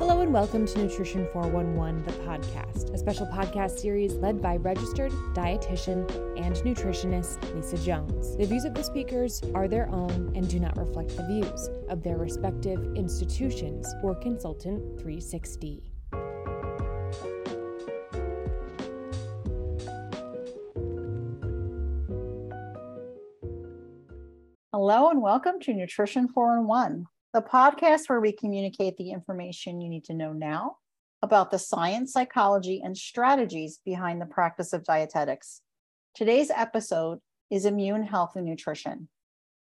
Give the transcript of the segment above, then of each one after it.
Hello and welcome to Nutrition 411, the podcast, a special podcast series led by registered dietitian and nutritionist Lisa Jones. The views of the speakers are their own and do not reflect the views of their respective institutions or Consultant 360. Hello and welcome to Nutrition 411, the podcast where we communicate the information you need to know now about the science, psychology, and strategies behind the practice of dietetics. Today's episode is Immune Health and Nutrition.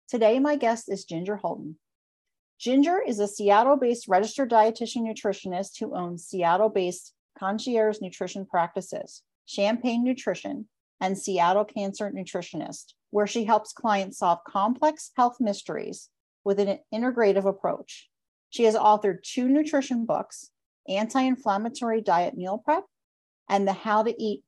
Today, my guest is Ginger Hultin. Ginger is a Seattle based registered dietitian nutritionist who owns Seattle based concierge nutrition practices, Champagne Nutrition, and Seattle Cancer Nutritionist, where she helps clients solve complex health mysteries with an integrative approach. She has authored two nutrition books Anti Inflammatory Diet Meal Prep and the How to Eat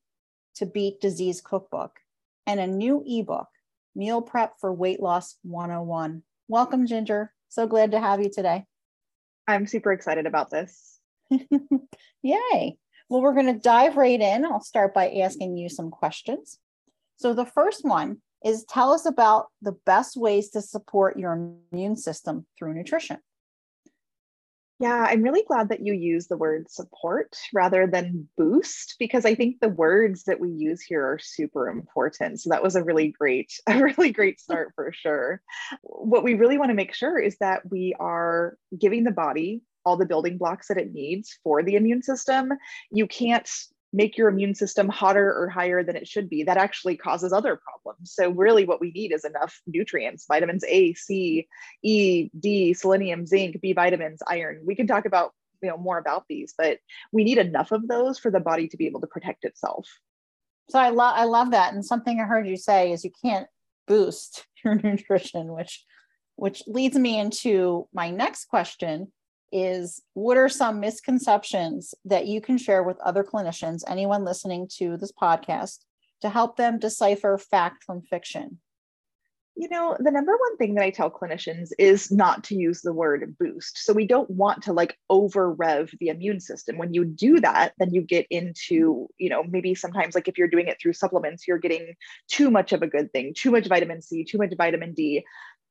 to Beat Disease Cookbook, and a new ebook, Meal Prep for Weight Loss 101. Welcome, Ginger. So glad to have you today. I'm super excited about this. Yay. Well, we're going to dive right in. I'll start by asking you some questions. So, the first one is tell us about the best ways to support your immune system through nutrition. Yeah, I'm really glad that you use the word support rather than boost because I think the words that we use here are super important. So that was a really great, a really great start for sure. What we really want to make sure is that we are giving the body all the building blocks that it needs for the immune system. You can't make your immune system hotter or higher than it should be. That actually causes other problems. So, really, what we need is enough nutrients vitamins A, C, E, D, selenium, zinc, B vitamins, iron. We can talk about you know more about these but we need enough of those for the body to be able to protect itself so i love i love that and something i heard you say is you can't boost your nutrition which which leads me into my next question is what are some misconceptions that you can share with other clinicians, anyone listening to this podcast, to help them decipher fact from fiction? You know, the number one thing that I tell clinicians is not to use the word boost. So we don't want to like over rev the immune system. When you do that, then you get into, you know, maybe sometimes like if you're doing it through supplements, you're getting too much of a good thing, too much vitamin C, too much vitamin D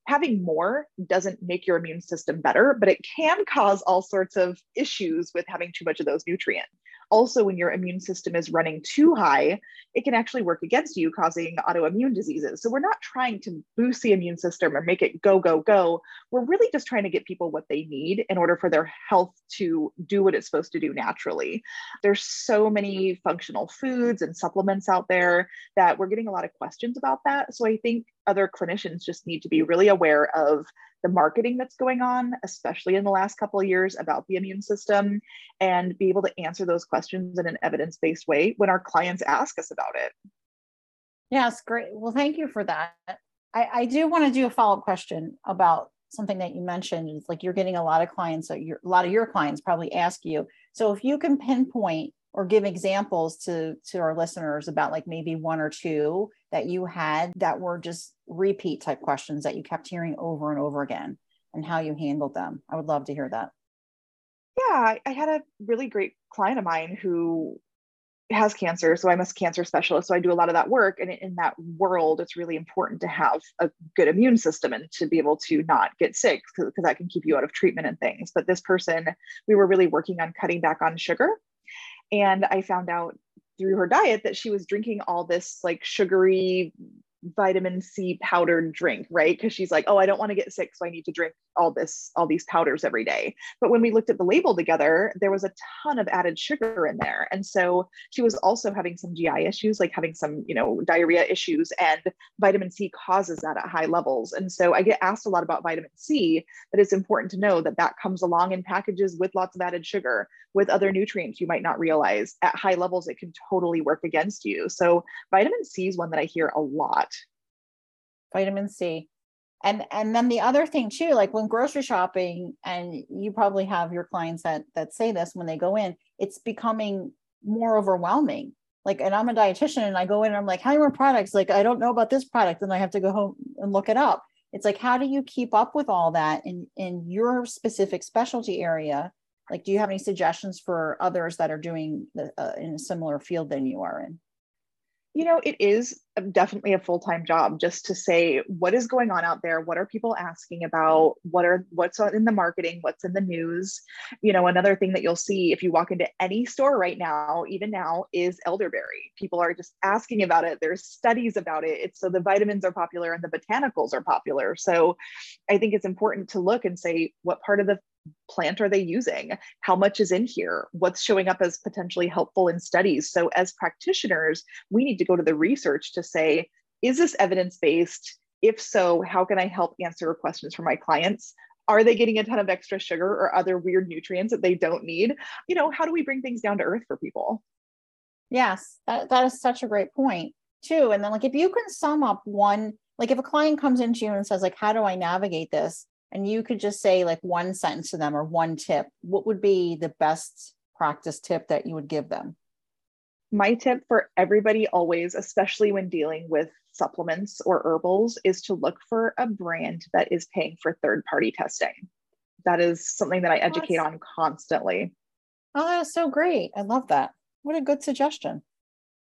having more doesn't make your immune system better, but it can cause all sorts of issues with having too much of those nutrients. Also, when your immune system is running too high, it can actually work against you, causing autoimmune diseases. So, we're not trying to boost the immune system or make it go, go, go. We're really just trying to get people what they need in order for their health to do what it's supposed to do naturally. There's so many functional foods and supplements out there that we're getting a lot of questions about that. So, I think other clinicians just need to be really aware of the marketing that's going on, especially in the last couple of years about the immune system, and be able to answer those questions in an evidence based way when our clients ask us about it. Yes, great. Well, thank you for that. I, I do want to do a follow up question about something that you mentioned. It's like you're getting a lot of clients, that a lot of your clients probably ask you. So if you can pinpoint or give examples to to our listeners about like maybe one or two that you had that were just repeat type questions that you kept hearing over and over again and how you handled them. I would love to hear that. Yeah i had a really great client of mine who has cancer so i'm a cancer specialist so i do a lot of that work. And in that world it's really important to have a good immune system and to be able to not get sick because that can keep you out of treatment and things. But this person we were really working on cutting back on sugar and I found out through her diet that she was drinking all this like sugary vitamin C powdered drink, right? Because she's like, oh, I don't want to get sick, so I need to drink all this, all these powders every day. But when we looked at the label together, there was a ton of added sugar in there. And so she was also having some GI issues, like having some, you know, diarrhea issues, and vitamin C causes that at high levels. And so I get asked a lot about vitamin C, but it's important to know that that comes along in packages with lots of added sugar, with other nutrients you might not realize. At high levels, it can totally work against you. So vitamin C is one that I hear a lot vitamin C. And and then the other thing too, like when grocery shopping, and you probably have your clients that that say this when they go in, it's becoming more overwhelming. Like, and I'm a dietitian and I go in and I'm like, how many products? Like, I don't know about this product, and I have to go home and look it up. It's like, how do you keep up with all that in in your specific specialty area? Like, do you have any suggestions for others that are doing the, uh, in a similar field than you are in? You know, it is definitely a full-time job just to say what is going on out there, what are people asking about, what are what's in the marketing, what's in the news. You know, another thing that you'll see if you walk into any store right now, even now, is elderberry. People are just asking about it. There's studies about it. It's so the vitamins are popular and the botanicals are popular. So I think it's important to look and say what part of the plant are they using? How much is in here? What's showing up as potentially helpful in studies? So, as practitioners, we need to go to the research to say, is this evidence based? If so, how can I help answer questions for my clients? Are they getting a ton of extra sugar or other weird nutrients that they don't need? You know, how do we bring things down to earth for people? Yes, that, that is such a great point, too. And then, like, if you can sum up one, like, if a client comes into you and says, like, how do I navigate this? And you could just say like one sentence to them or one tip, what would be the best practice tip that you would give them? My tip for everybody always, especially when dealing with supplements or herbals, is to look for a brand that is paying for third party testing. That is something that I educate on constantly. Oh, that is so great. I love that. What a good suggestion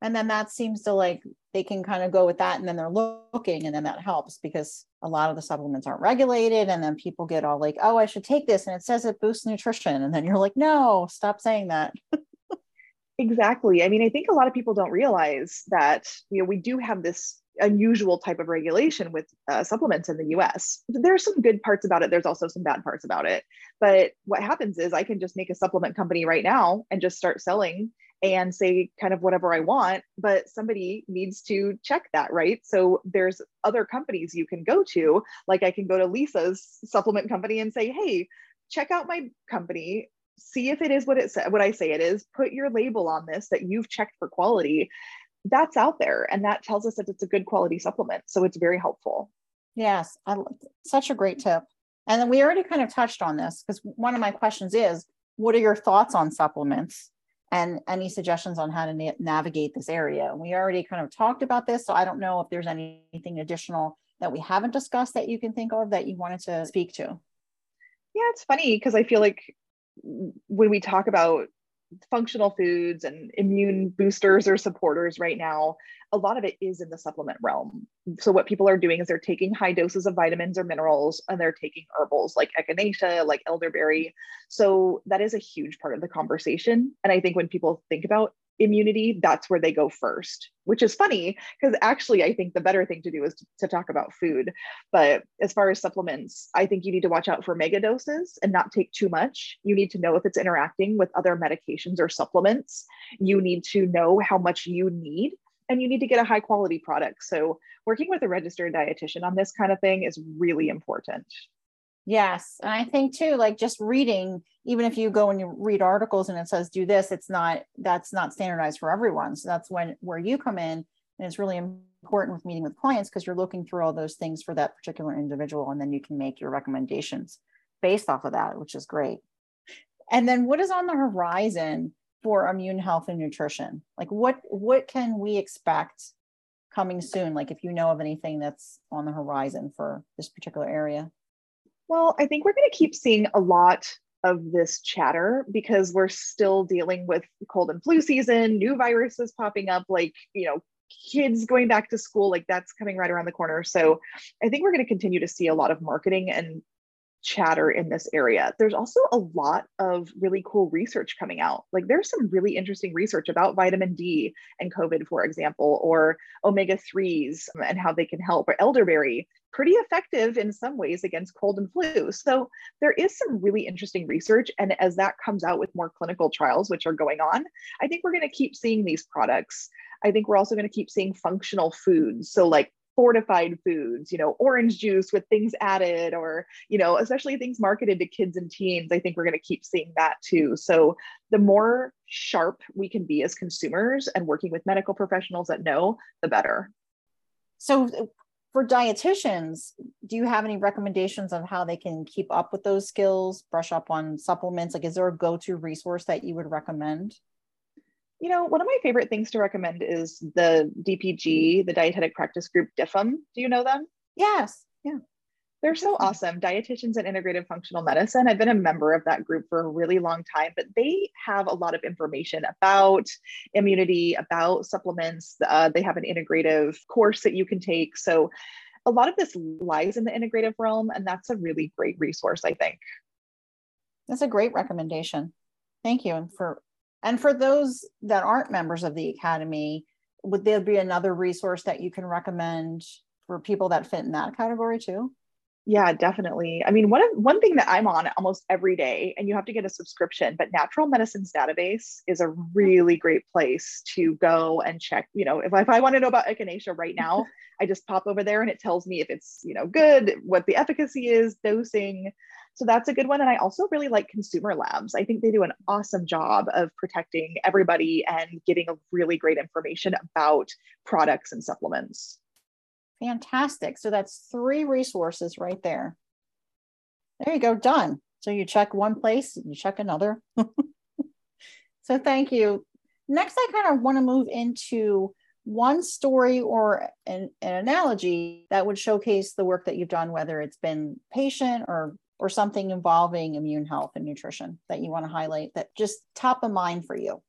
and then that seems to like they can kind of go with that and then they're looking and then that helps because a lot of the supplements aren't regulated and then people get all like oh i should take this and it says it boosts nutrition and then you're like no stop saying that exactly i mean i think a lot of people don't realize that you know we do have this unusual type of regulation with uh, supplements in the US. There are some good parts about it. There's also some bad parts about it. But what happens is I can just make a supplement company right now and just start selling and say kind of whatever I want, but somebody needs to check that, right? So there's other companies you can go to, like I can go to Lisa's supplement company and say, "Hey, check out my company, see if it is what it said, what I say it is, put your label on this that you've checked for quality." That's out there and that tells us that it's a good quality supplement. So it's very helpful. Yes, I, such a great tip. And then we already kind of touched on this because one of my questions is what are your thoughts on supplements? And any suggestions on how to na- navigate this area. We already kind of talked about this, so I don't know if there's anything additional that we haven't discussed that you can think of that you wanted to speak to. Yeah, it's funny because I feel like when we talk about functional foods and immune boosters or supporters right now, a lot of it is in the supplement realm. So what people are doing is they're taking high doses of vitamins or minerals and they're taking herbals like echinacea, like elderberry. So that is a huge part of the conversation. And I think when people think about immunity, that's where they go first, which is funny because actually, I think the better thing to do is to, to, talk about food. But as far as supplements, I think you need to watch out for mega doses and not take too much. You need to know if it's interacting with other medications or supplements. You need to know how much you need. And you need to get a high quality product. So, working with a registered dietitian on this kind of thing is really important. Yes. And I think too, like just reading, even if you go and you read articles and it says do this, it's not, that's not standardized for everyone. So that's when where you come in. And it's really important with meeting with clients because you're looking through all those things for that particular individual. And then you can make your recommendations based off of that, which is great. And then what is on the horizon for immune health and nutrition? Like what what can we expect coming soon? Like if you know of anything that's on the horizon for this particular area? Well, I think we're going to keep seeing a lot of this chatter because we're still dealing with cold and flu season, new viruses popping up, like, you know, kids going back to school, like that's coming right around the corner. So I think we're going to continue to see a lot of marketing and chatter in this area. There's also a lot of really cool research coming out. Like there's some really interesting research about vitamin D and COVID, for example, or omega 3s and how they can help, or elderberry, pretty effective in some ways against cold and flu. So there is some really interesting research. And as that comes out with more clinical trials, which are going on, I think we're going to keep seeing these products. I think we're also going to keep seeing functional foods. So, like fortified foods, you know, orange juice with things added, or, you know, especially things marketed to kids and teens. I think we're going to keep seeing that too. So the more sharp we can be as consumers and working with medical professionals that know, the better. So for dietitians, do you have any recommendations on how they can keep up with those skills, brush up on supplements? Like, is there a go to resource that you would recommend? you know, one of my favorite things to recommend is the DPG, the Dietetic Practice Group DIFM. Do you know them? Yes. Yeah. They're so awesome. Dietitians and integrative functional medicine. I've been a member of that group for a really long time, but they have a lot of information about immunity, about supplements. Uh, they have an integrative course that you can take. So a lot of this lies in the integrative realm, and that's a really great resource, I think. That's a great recommendation. Thank you. And for and for those that aren't members of the academy, would there be another resource that you can recommend for people that fit in that category too? Yeah, definitely. I mean, one of one thing that I'm on almost every day, and you have to get a subscription, but Natural Medicines Database is a really great place to go and check. You know, if, if I want to know about echinacea right now, I just pop over there and it tells me if it's, you know, good, what the efficacy is, dosing. So that's a good one. And I also really like consumer labs. I think they do an awesome job of protecting everybody and getting a really great information about products and supplements. Fantastic. So that's three resources right there. There you go, done. So you check one place, you check another. so thank you. Next, I kind of want to move into one story or an, an analogy that would showcase the work that you've done, whether it's been patient or or something involving immune health and nutrition that you want to highlight that just top of mind for you.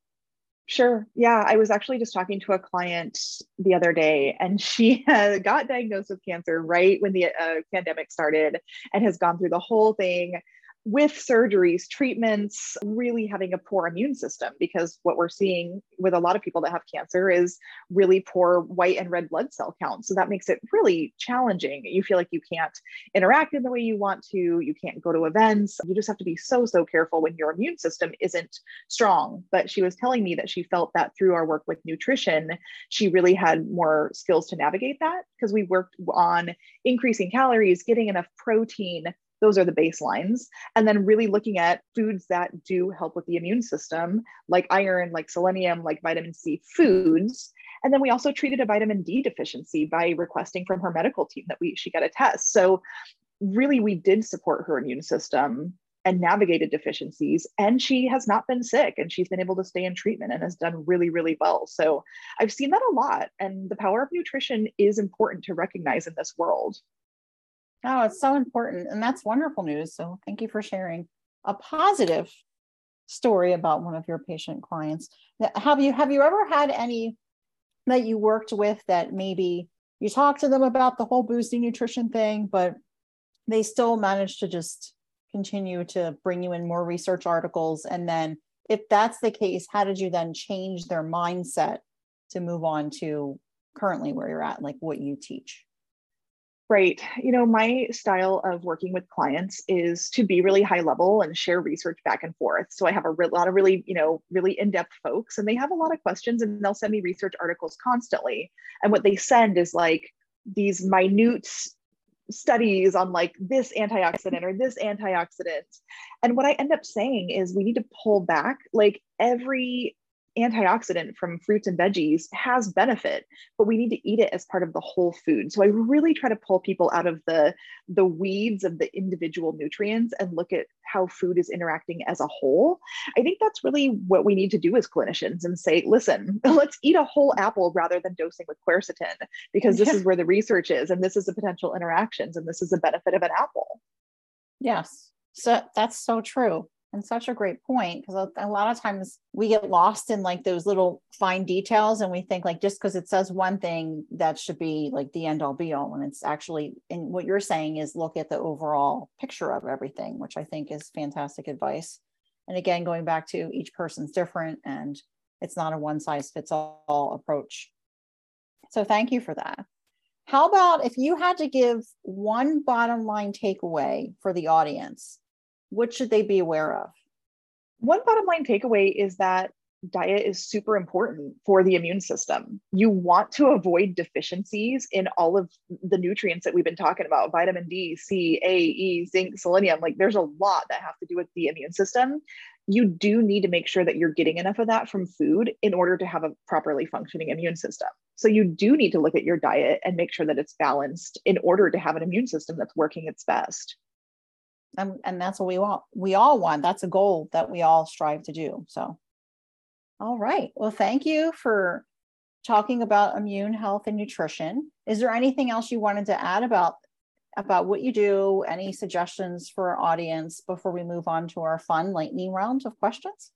Sure. Yeah. I was actually just talking to a client the other day, and she got diagnosed with cancer right when the uh, pandemic started and has gone through the whole thing with surgeries, treatments, really having a poor immune system because what we're seeing with a lot of people that have cancer is really poor white and red blood cell counts. So that makes it really challenging. You feel like you can't interact in the way you want to, you can't go to events. You just have to be so, so careful when your immune system isn't strong. But she was telling me that she felt that through our work with nutrition, she really had more skills to navigate that because we worked on increasing calories, getting enough protein those are the baselines. And then really looking at foods that do help with the immune system, like iron, like selenium, like vitamin C foods. And then we also treated a vitamin D deficiency by requesting from her medical team that we she get a test. So really we did support her immune system and navigated deficiencies and she has not been sick and she's been able to stay in treatment and has done really really well so i've seen that a lot and the power of nutrition is important to recognize in this world Oh, it's so important. And that's wonderful news. So thank you for sharing a positive story about one of your patient clients. Have you have you ever had any that you worked with that maybe you talked to them about the whole boosting nutrition thing, but they still managed to just continue to bring you in more research articles? And then if that's the case, how did you then change their mindset to move on to currently where you're at, like what you teach? Right. You know, my style of working with clients is to be really high level and share research back and forth. So I have a re- lot of really, you know, really in depth folks, and they have a lot of questions and they'll send me research articles constantly. And what they send is like these minute studies on like this antioxidant or this antioxidant. And what I end up saying is we need to pull back like every antioxidant from fruits and veggies has benefit but we need to eat it as part of the whole food. So i really try to pull people out of the the weeds of the individual nutrients and look at how food is interacting as a whole. I think that's really what we need to do as clinicians and say listen let's eat a whole apple rather than dosing with quercetin because this yeah. is where the research is and this is the potential interactions and this is the benefit of an apple. Yes. So that's so true and such a great point because a, lot of times we get lost in like those little fine details and we think like just because it says one thing that should be like the end all be all when it's actually and what you're saying is look at the overall picture of everything which i think is fantastic advice. And again going back to each person's different and it's not a one size fits all approach. So thank you for that. How about if you had to give one bottom line takeaway for the audience what should they be aware of? One bottom line takeaway is that diet is super important for the immune system. You want to avoid deficiencies in all of the nutrients that we've been talking about vitamin D, C, A, E, zinc, selenium. Like there's a lot that have to do with the immune system. You do need to make sure that you're getting enough of that from food in order to have a properly functioning immune system. So you do need to look at your diet and make sure that it's balanced in order to have an immune system that's working its best and, and that's what we want we all want. That's a goal that we all strive to do. So all right. Well thank you for talking about immune health and nutrition. Is there anything else you wanted to add about about what you do, any suggestions for our audience before we move on to our fun lightning round of questions?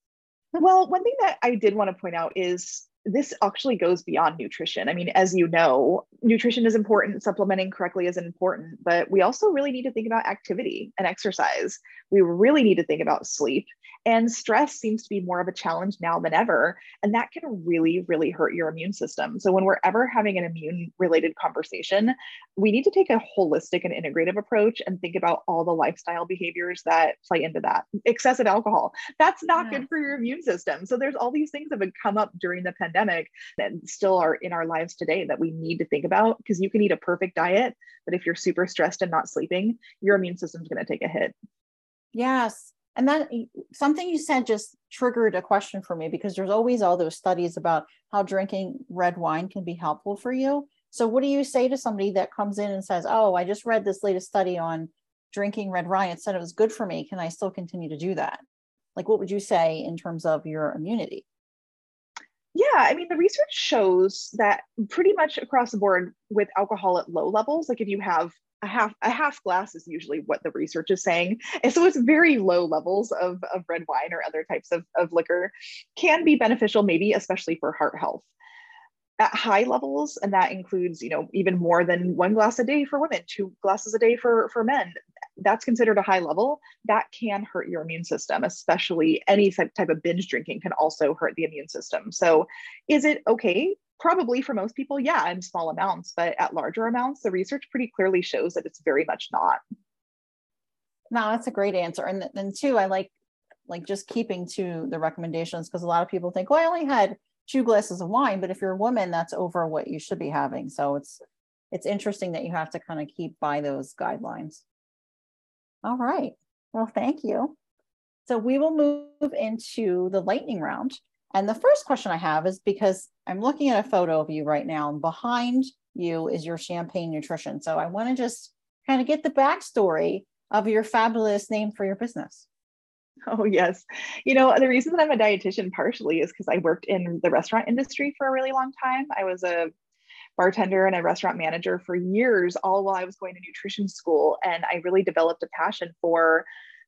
Well, one thing that I did want to point out is this actually goes beyond nutrition. I mean, as you know, nutrition is important, supplementing correctly is important, but we also really need to think about activity and exercise. We really need to think about sleep. And stress seems to be more of a challenge now than ever. And that can really, really hurt your immune system. So, when we're ever having an immune related conversation, we need to take a holistic and integrative approach and think about all the lifestyle behaviors that play into that. Excessive alcohol, that's not yeah. good for your immune system. So, there's all these things that have come up during the pandemic and still are in our lives today that we need to think about because you can eat a perfect diet, but if you're super stressed and not sleeping, your immune system's going to take a hit. Yes. And then something you said just triggered a question for me because there's always all those studies about how drinking red wine can be helpful for you. So, what do you say to somebody that comes in and says, Oh, I just read this latest study on drinking red wine. It said it was good for me. Can I still continue to do that? Like, what would you say in terms of your immunity? Yeah, I mean, the research shows that pretty much across the board with alcohol at low levels, like if you have a half a half glass is usually what the research is saying. And so it's very low levels of, of red wine or other types of, of liquor can be beneficial maybe especially for heart health. At high levels and that includes you know even more than one glass a day for women two glasses a day for for men that's considered a high level. That can hurt your immune system especially any type of binge drinking can also hurt the immune system. So is it okay probably for most people, yeah, in small amounts, but at larger amounts, the research pretty clearly shows that it's very much not. No, that's a great answer. And then two, I like like just keeping to the recommendations because a lot of people think, well, I only had two glasses of wine, but if you're a woman, that's over what you should be having. So it's it's interesting that you have to kind of keep by those guidelines. All right. Well, thank you. So we will move into the lightning round. And the first question I have is because I'm looking at a photo of you right now, and behind you is your champagne nutrition. So I want to just kind of get the backstory of your fabulous name for your business. Oh, yes. You know, the reason that I'm a dietitian partially is because I worked in the restaurant industry for a really long time. I was a bartender and a restaurant manager for years, all while I was going to nutrition school. And I really developed a passion for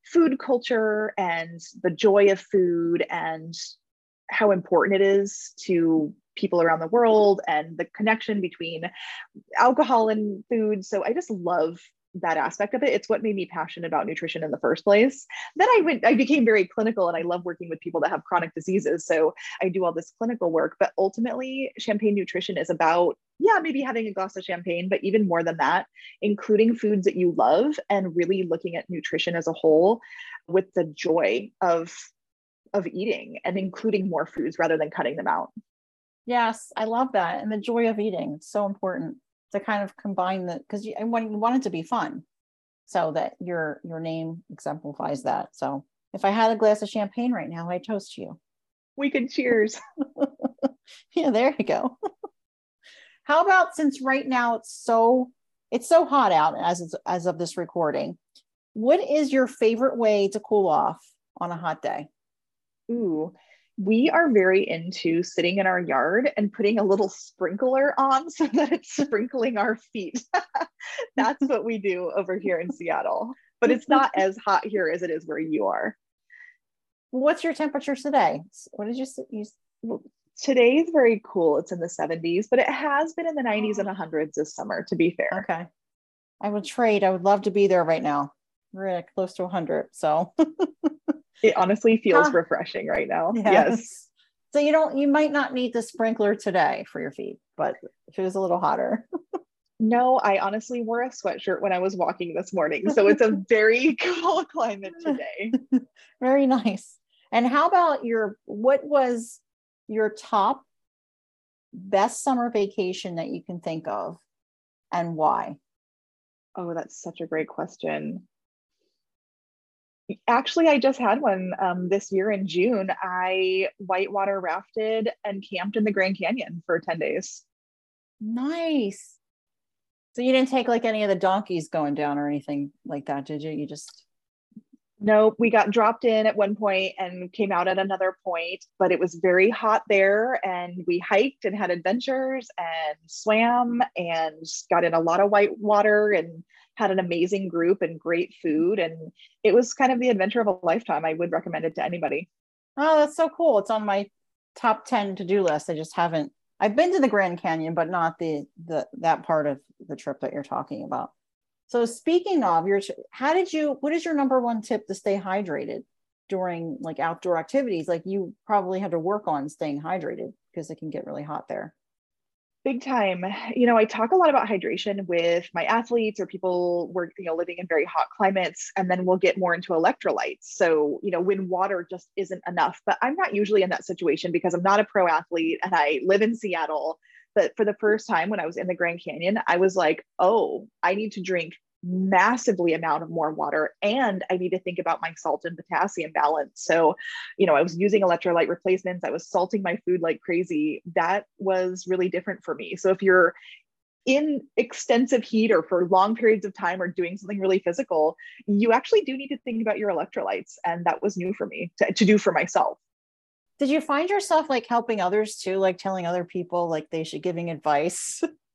food culture and the joy of food and how important it is to people around the world and the connection between alcohol and food. So I just love that aspect of it. It's what made me passionate about nutrition in the first place. Then I went, I became very clinical and I love working with people that have chronic diseases. So I do all this clinical work, but ultimately champagne nutrition is about, yeah, maybe having a glass of champagne, but even more than that, including foods that you love and really looking at nutrition as a whole with the joy of of eating and including more foods rather than cutting them out. Yes, I love that. And the joy of eating. It's so important to kind of combine the because you, want, you want it to be fun. So that your your name exemplifies that. So if I had a glass of champagne right now, I toast you. We could cheers. yeah, there you go. How about since right now it's so it's so hot out as as of this recording, what is your favorite way to cool off on a hot day? Ooh, we are very into sitting in our yard and putting a little sprinkler on so that it's sprinkling our feet. That's what we do over here in Seattle. But it's not as hot here as it is where you are. What's your temperature today? What did you? Today is very cool. It's in the 70s, but it has been in the 90s and 100s this summer, to be fair. Okay. I would trade. I would love to be there right now. We're at close to 100. So it honestly feels huh. refreshing right now. Yes. yes. So you don't you might not need the sprinkler today for your feet, but if it was a little hotter. no, I honestly wore a sweatshirt when I was walking this morning. So it's a very cool climate today. very nice. And how about your what was your top best summer vacation that you can think of and why? Oh, that's such a great question. Actually, I just had one um, this year in June. I whitewater rafted and camped in the Grand Canyon for 10 days. Nice. So you didn't take like any of the donkeys going down or anything like that, did you? You just no, we got dropped in at one point and came out at another point, but it was very hot there. And we hiked and had adventures and swam and got in a lot of white water and had an amazing group and great food. And it was kind of the adventure of a lifetime. I would recommend it to anybody. Oh, that's so cool. It's on my top 10 to do list. I just haven't, I've been to the Grand Canyon, but not the, the, that part of the trip that you're talking about. So speaking of your, how did you, what is your number one tip to stay hydrated during like outdoor activities? Like you probably had to work on staying hydrated because it can get really hot there. Big time. You know, I talk a lot about hydration with my athletes or people work, you know, living in very hot climates, and then we'll get more into electrolytes. So, you know, when water just isn't enough, but I'm not usually in that situation because I'm not a pro athlete and I live in Seattle. But for the first time when I was in the Grand Canyon, I was like, oh, I need to drink massively amount of more water and i need to think about my salt and potassium balance. So you know i was using electrolyte replacements i was salting my food like crazy. That was really different for me. So if you're in extensive heat or for long periods of time or doing something really physical you actually do need to think about your electrolytes and that was new for me to, to do for myself. Did you find yourself like helping others too? Like telling other people like they should giving advice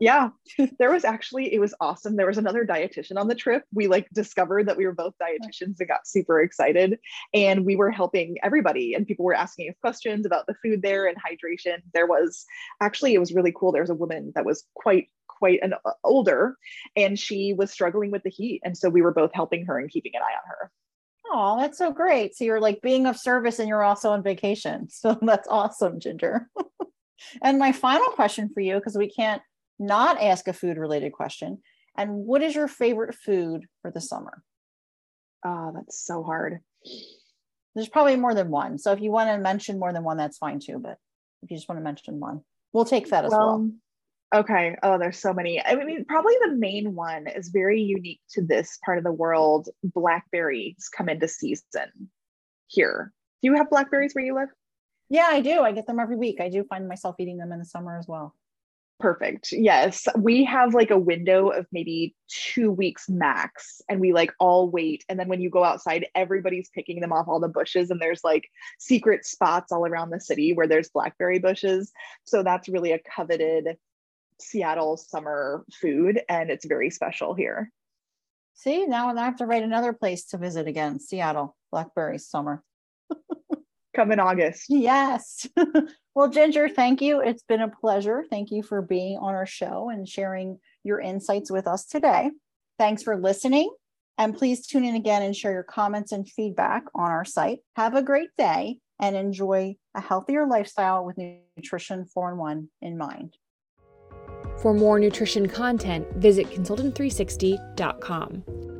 yeah. There was actually it was awesome. There was another dietitian on the trip. We like discovered that we were both dietitians and got super excited and we were helping everybody and people were asking us questions about the food there and hydration. There was actually it was really cool. There was a woman that was quite quite an uh, older and she was struggling with the heat and so we were both helping her and keeping an eye on her. Oh, that's so great. So you're like being of service and you're also on vacation. So that's awesome, Ginger. and my final question for you, because we can't not ask a food related question. And what is your favorite food for the summer? Oh, that's so hard. There's probably more than one. So if you want to mention more than one, that's fine too. But if you just want to mention one, we'll take that as well. well. Okay. Oh, there's so many. I mean, probably the main one is very unique to this part of the world. Blackberries come into season here. Do you have blackberries where you live? Yeah, I do. I get them every week. I do find myself eating them in the summer as well. Perfect. Yes. We have like a window of maybe two weeks max, and we like all wait. And then when you go outside, everybody's picking them off all the bushes, and there's like secret spots all around the city where there's blackberry bushes. So that's really a coveted Seattle summer food, and it's very special here. See, now I have to write another place to visit again Seattle, blackberry summer. come in August. Yes. well, Ginger, thank you. It's been a pleasure. Thank you for being on our show and sharing your insights with us today. Thanks for listening. And please tune in again and share your comments and feedback on our site. Have a great day and enjoy a healthier lifestyle with Nutrition 411 in mind. For more nutrition content, visit consultant360.com.